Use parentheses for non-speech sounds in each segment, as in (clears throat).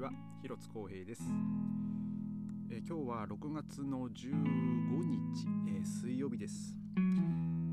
ちは広津光平です、えー、今日は6月の15日、えー、水曜日です、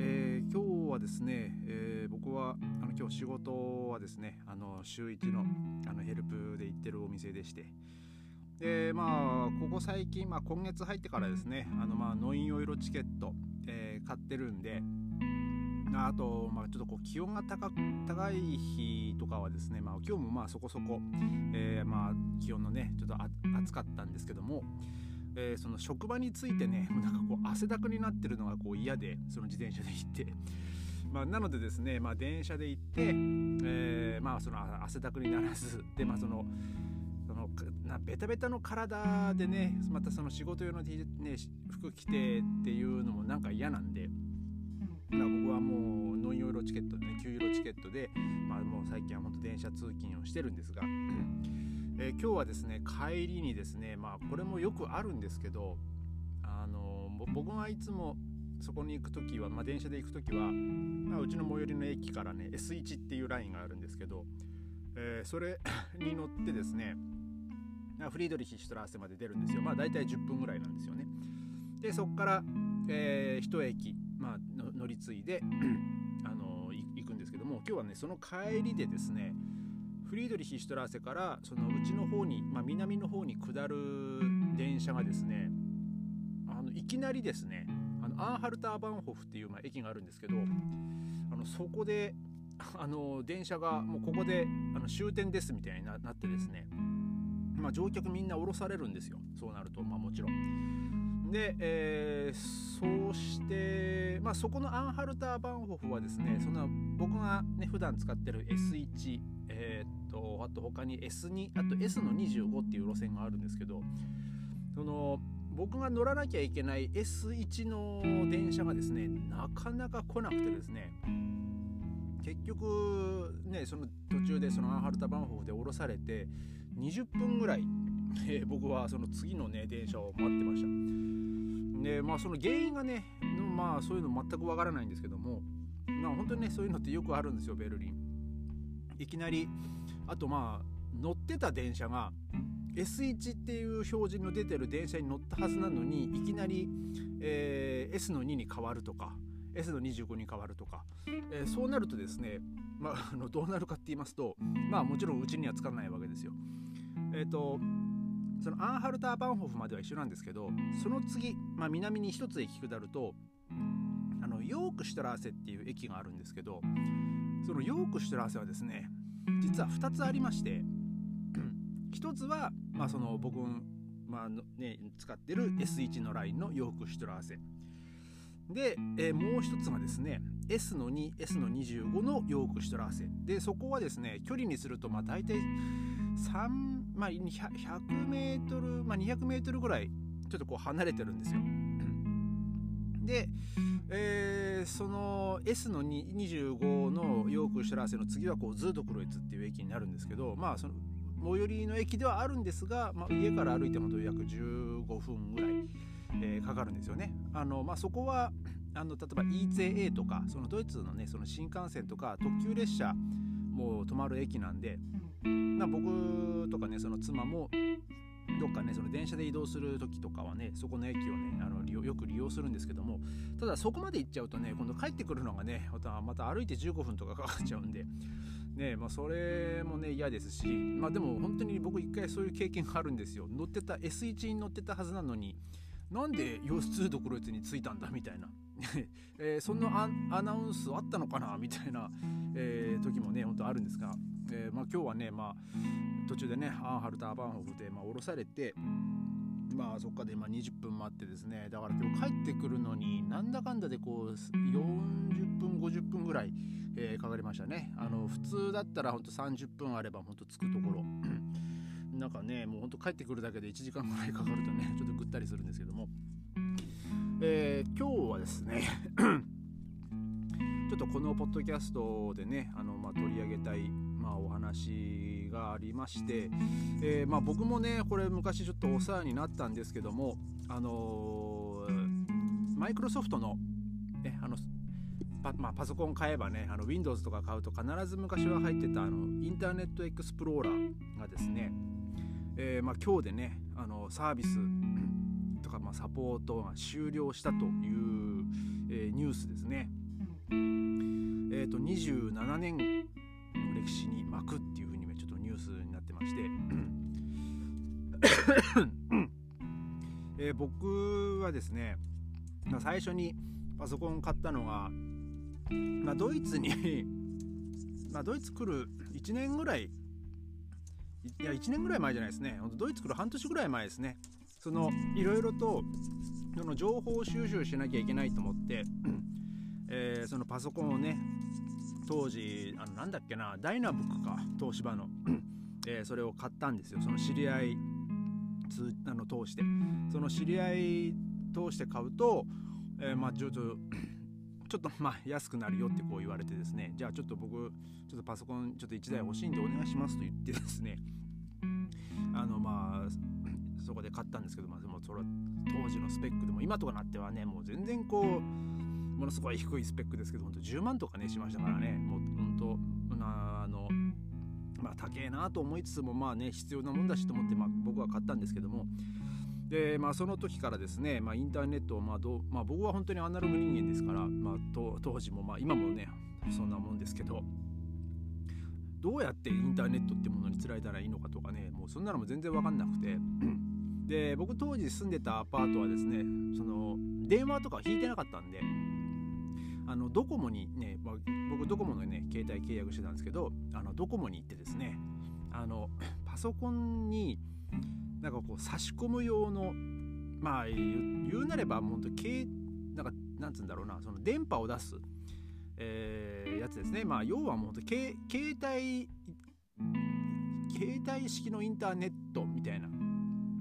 えー、今日はですね、え僕はあの今日仕事はですねあの週1のあのヘルプで行ってるお店でして。でまあここ最近、まあ、今月入ってからですねあのまあノインオイロチケット、え買ってるんであと、まあ、ちょっとこう気温が高高い日とかはですね、まあ、今日もまあそこそこ、えー、まあ気温のねちょっと暑かったんですけども、えー、その職場についてね (laughs) なんかこう汗だくになってるのがこう嫌でその自転車で行って。(laughs) まあ、なのでですね、まあ、電車で行って、えー、まあその汗だくにならずで、まあ、そのそのなベタベタの体でねまたその仕事用の、ね、服着てっていうのもなんか嫌なんで、まあ、僕はもうノンユーロチケットでね9ユーロチケットで、まあ、もう最近は本当電車通勤をしてるんですが、えー、今日はですね帰りにですねまあこれもよくあるんですけどあの僕がいつもそこに行く時は、まあ、電車で行く時は、まあ、うちの最寄りの駅からね S1 っていうラインがあるんですけど、えー、それに乗ってですねフリードリヒ・シュトラーセまで出るんですよ。まあ大体10分ぐらいなんですよね。でそこから、えー、一駅まあ、乗り継いで (clears throat) あの行くんですけども今日はねその帰りでですねフリードリヒ・シュトラーセからそのうちの方に、まあ、南の方に下る電車がですねあのいきなりですねあのアンハルターバンホフっていう、まあ、駅があるんですけどあのそこであの電車がもうここであの終点ですみたいになってですね、まあ、乗客みんな降ろされるんですよそうなると、まあ、もちろん。で、えー、そうして、まあ、そこのアンハルター・バンホフはですねその僕がね普段使ってる S1、えー、っとあと他に S2 あと S の25っていう路線があるんですけどその僕が乗らなきゃいけない S1 の電車がですねなかなか来なくてですね結局ねその途中でそのアンハルタ・バンホフで降ろされて20分ぐらいえー、僕はその次のね電車を待ってましたでまあその原因がねまあそういうの全くわからないんですけどもまあ本当にねそういうのってよくあるんですよベルリンいきなりあとまあ乗ってた電車が S1 っていう表示の出てる電車に乗ったはずなのにいきなり、えー、S の2に変わるとか S の25に変わるとか、えー、そうなるとですね、まあ、のどうなるかって言いますとまあもちろんうちにはつかないわけですよ。えっ、ー、とそのアンハルター・バンホフまでは一緒なんですけどその次、まあ、南に一つ駅下るとあのヨークシュトラーセっていう駅があるんですけどそのヨークシュトラーセはですね実は2つありまして (clears throat) 1つは、まあ、その僕、まあね、使ってる S1 のラインのヨークシュトラーセ。で、えー、もう一つがですね S の 2S の25のヨークシュトラーセ。でそこはですね距離にするとまあ大体、まあ、100メートル、まあ、200メートルぐらいちょっとこう離れてるんですよ。で、えー、その S の25のヨークシュラーセの次はこうズードクロイツっていう駅になるんですけどまあその最寄りの駅ではあるんですが、まあ、家から歩いても約15分ぐらい、えー、かかるんですよね。あのまあ、そこはあの例えば EJA とかそのドイツのねその新幹線とか特急列車も止まる駅なんでまあ、僕とかねその妻もどっかねその電車で移動する時とかはねそこの駅をねあの利用よく利用するんですけどもただそこまで行っちゃうとね今度帰ってくるのがねまたまた歩いて15分とかかかっちゃうんでねまあそれもね嫌ですしまあでも本当に僕一回そういう経験があるんですよ。乗ってた S1 に乗ってたはずなのになんで腰痛ドクロイツに着いたんだみたいな (laughs) えー、そんなアナウンスあったのかな？みたいな、えー、時もね本当あるんですがえー、まあ、今日はね、まあ、途中でねアンハルターバンホフで、まあ、降ろされて、まあ、そっかで、ま、20分待ってですねだから今日帰ってくるのになんだかんだでこう40分50分ぐらい、えー、かかりましたね。あの普通だったらほんと30分あればほんと着くところ。(clears throat) なんかねもうほんと帰ってくるだけで1時間ぐらいかかるとねちょっとぐったりするんですけども、えー、今日はですね (coughs) ちょっとこのポッドキャストでねあの、まあ、取り上げたいまあ、お話がありまして、えー、まあ、僕もねこれ昔ちょっとお世話になったんですけどもあのマイクロソフトの,、ね、あのパ,、まあ、パソコン買えばねあの Windows とか買うと必ず昔は入ってたあのインターネットエクスプローラーがですねえー、まあ、今日でねあのサービスとか、まあ、サポートが終了したという、えー、ニュースですね。えーと、27年の歴史に幕っていうふうにちょっとニュースになってまして、えー、僕はですね、まあ、最初にパソコン買ったのが、まあ、ドイツにまあドイツ来る1年ぐらいいや1年ぐらい前じゃないですね。ドイツ来る半年ぐらい前ですね。そのいろいろとその情報収集しなきゃいけないと思って、(clears throat) えー、そのパソコンをね当時あのなんだっけなダイナブックか東芝の、(clears throat) えー、それを買ったんですよ。その知り合いつあの通して。その知り合い通して買うと、えー、まあちょっとちょっと (clears throat) まあ安くなるよってこう言われてですね。じゃあちょっと僕ちょっとパソコンちょっと1台欲しいんでお願いしますと言ってですね。あのまあそこで買ったんですけど、まあ、でもそれ当時のスペックでも今とかなってはねもう全然こうものすごい低いスペックですけど本当10万とかねしましたからね。もう本当あのまあ高えなと思いつつもまあね必要なもんだしと思って、まあ、僕は買ったんですけども。でまあその時からですね、まあ、インターネットをまあどう、まあ、僕は本当にアナログ人間ですから、まあ、当時もまあ今もねそんなもんですけど。どうやってインターネットってものにつられたらいいのかとかねもうそんなのも全然分かんなくて。で僕当時住んでたアパートはですねその電話とか引いてなかったんであのドコモにね、僕ドコモのね携帯契約してたんですけどあのドコモに行ってですねあの (coughs) パソコンになんかこう差し込む用のまあ言うなれば本当けなんかなんつうんだろうなその電波を出す、えー、やつですね。まあ要はもう携帯携帯式のインターネット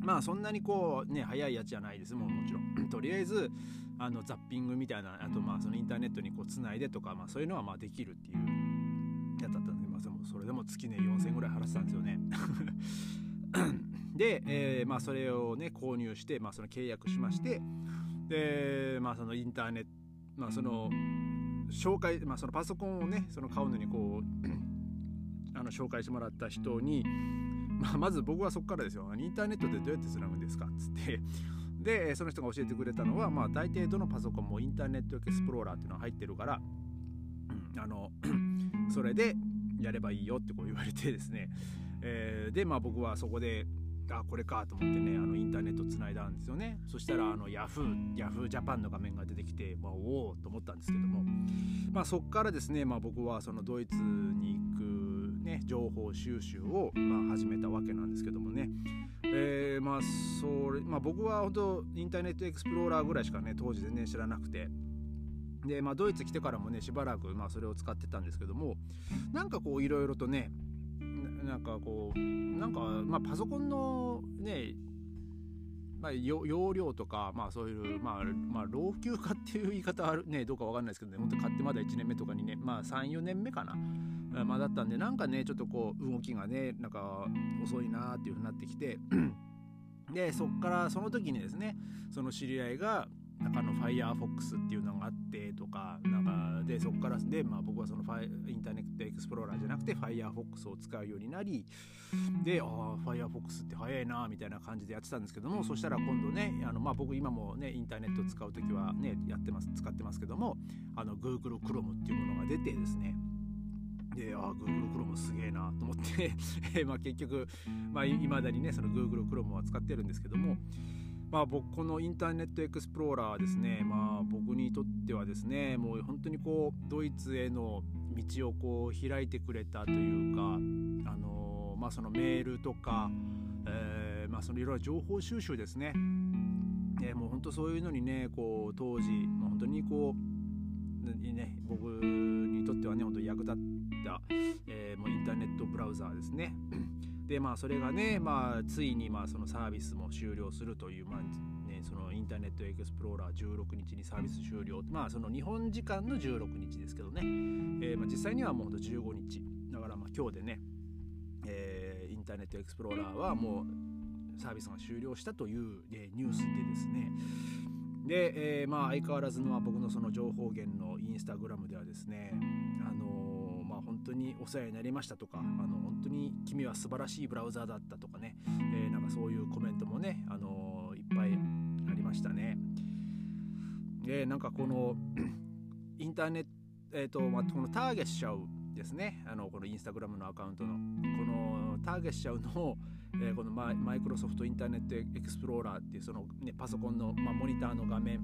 まあそんなにこうね早いやつじゃないです。ももちろん。(clears throat) とりあえずあのザッピングみたいなあとまあそのインターネットにこうつないでとか、まあ、そういうのはまあできるっていうやつだったんで、まあ、それでも月ね4000ぐらい払ってたんですよね。(laughs) で、えー、まあそれをね購入して、まあ、その契約しましてでまあそのインターネットまあその紹介、まあ、そのパソコンをねその買うのにこう (clears throat) あの紹介してもらった人に、まあ、まず僕はそこからですよ。インターネットでどうやってつなぐんですかっつって。でその人が教えてくれたのは、まあ、大抵どのパソコンもインターネットエクスプローラーっていうのが入ってるから、あの (clears throat) それでやればいいよってこう言われてですね、(laughs) えー、でまあ僕はそこであこれかと思ってねあのインターネットつないだんですよね。そしたらあのヤフーヤフージャパンの画面が出てきて、まあ、おおと思ったんですけども、まあ、そこからですね、まあ、僕はそのドイツに行く、ね、情報収集を、まあ、始めたわけなんですけどもね、えー、まあそれ、まあ、僕は本当インターネットエクスプローラーぐらいしかね当時全然知らなくて。でまあ、ドイツ来てからもねしばらく、まあ、それを使ってたんですけどもなんかこういろいろとねなんかこうなんか、まあ、パソコンのねまあ、容量とか、まあ、そういう、まあまあ、老朽化っていう言い方はねどうかわかんないですけどね本当買ってまだ1年目とかにねまあ34年目かな、まあ、だったんでなんかねちょっとこう動きがねなんか遅いなっていうふうになってきて (clears throat) でそっからその時にですねその知り合いがなんかの Firefox っていうのがあってとかなんかでそこからで、まあ、僕はそのファイインターネットエクスプローラーじゃなくて Firefox を使うようになりでああ Firefox って早いなみたいな感じでやってたんですけどもそしたら今度ねあの、まあ、僕今もねインターネット使う時はねやってます使ってますけどもあの Google Chrome っていうものが出てですねでああ Google Chrome すげえなと思って (laughs) まあ結局まあいまだにねその Google Chrome は使ってるんですけどもまあ僕このインターネットエクスプローラーですねまあ僕にとってはですねもう本当にこうドイツへの道をこう開いてくれたというかあのまあそのメールとか、えー、まあそのいろいろ情報収集ですね、えー、もう本当そういうのにねこう当時、まあ、本当にこうね僕にとってはね本当に役立った、えー、もうインターネットブラウザーですね。(clears throat) でまあそれがね、まあ、ついにまあそのサービスも終了するという、まあね、そのインターネットエクスプローラー16日にサービス終了。まあその日本時間の16日ですけどね、えー、まあ実際にはもうほんと15日。だからまあ今日でね、えー、インターネットエクスプローラーはもうサービスが終了したという、えー、ニュースでですね。で、えー、まあ相変わらずの僕のその情報源のインスタグラムではですねあのー、まあ本当にお世話になりましたとかあの本当に君は素晴らしいブラウザーだったとかね、えー、なんかそういうコメントもね、あのいっぱいありましたね。でなんかこの (clears throat) インターネット、えーとまあ、このターゲッシャウですねあのこのインスタグラムのアカウントのこのターゲッシャウの、えー、このマイクロソフトインターネットエクスプローラーっていうその、ね、パソコンの、まあ、モニターの画面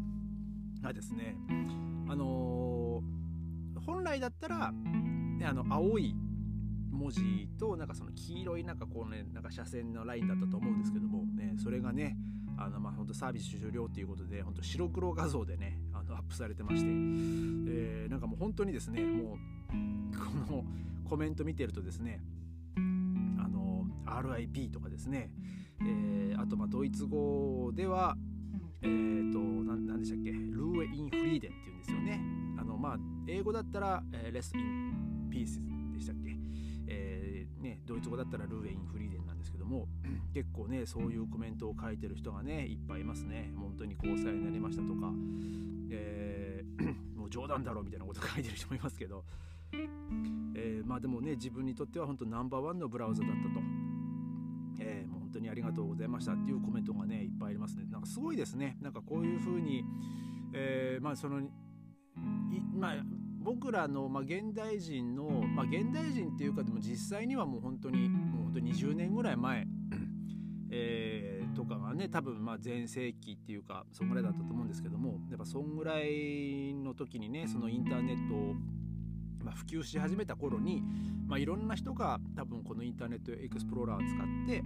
がですねあのー、本来だったら、ね、あの青い文字となんかその黄色いなんかこうねなんか斜線のラインだったと思うんですけども、ね、それがねあのまあ本当サービス終了ということで本当白黒画像でねあのアップされてまして、えー、なんかもう本当にですねもうこのコメント見てるとですね RIP とかですね、えー、あとまあドイツ語ではえーと、何でしたっけ？ルーエ・イン・フリーデンっていうんですよね。あのまあ英語だったら、えー、レス・イン・ピースでしたっけ、えー、ね、ドイツ語だったらルーエ・イン・フリーデンなんですけども結構ねそういうコメントを書いてる人がねいっぱいいますね。本当に交際になりましたとか、えー、(coughs) もう冗談だろうみたいなこと書いてる人もいますけど、えー、まあでもね自分にとっては本当ナンバーワンのブラウザだったと。えー、もう本当にありがとうございましたっていうコメントがねいっぱいありますね。なんかすごいですねなんかこういうふうに、えー、まあそのまあ僕らの、まあ、現代人の、まあ、現代人っていうかでも実際にはもう本当にもう本当に20年ぐらい前、(clears throat) えー、とかがね多分まあ前世紀っていうかそんぐらいだったと思うんですけどもやっぱそんぐらいの時にねそのインターネットをまあ、普及し始めた頃に、まあ、いろんな人が多分このインターネットエクスプローラーを使って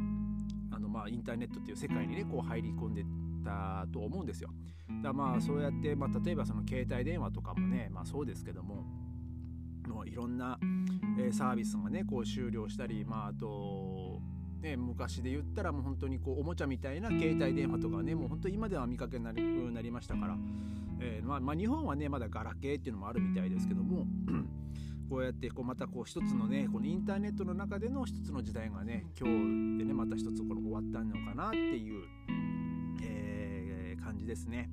あのまあインターネットっていう世界にねこう入り込んでたと思うんですよ。だからまあそうやって、まあ、例えばその携帯電話とかもね、まあ、そうですけどももういろんな、えサービスがねこう終了したり、まあ、あとね、昔で言ったらもう本当にこうおもちゃみたいな携帯電話とかねもう本当今では見かけになりなりましたから、えー、まあ、まあ、日本はねまだガラケーっていうのもあるみたいですけども (clears throat) こうやってこうまたこう一つのねこのインターネットの中での一つの時代がね今日でねまた一つこの終わったのかなっていう、えー、感じですね。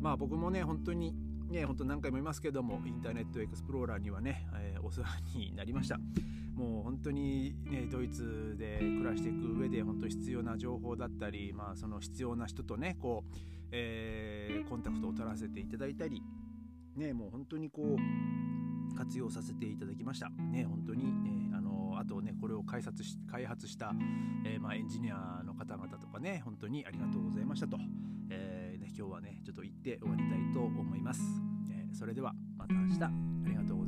まあ僕もね本当にね本当何回も言いますけどもインターネットエクスプローラーにはね、えー、お世話になりました。もう本当にねドイツで暮らしていく上で本当必要な情報だったりまあその必要な人とねこう、えー、コンタクトを取らせていただいたりねもう本当にこう活用させていただきました。ね、本当に、え、あのあとね、これを開発し開発した、えー、まあ、エンジニアの方々とかね、本当にありがとうございましたと、えー、ね、今日はね、ちょっと言って終わりたいと思います。えそれではまた明日ありがとうございました。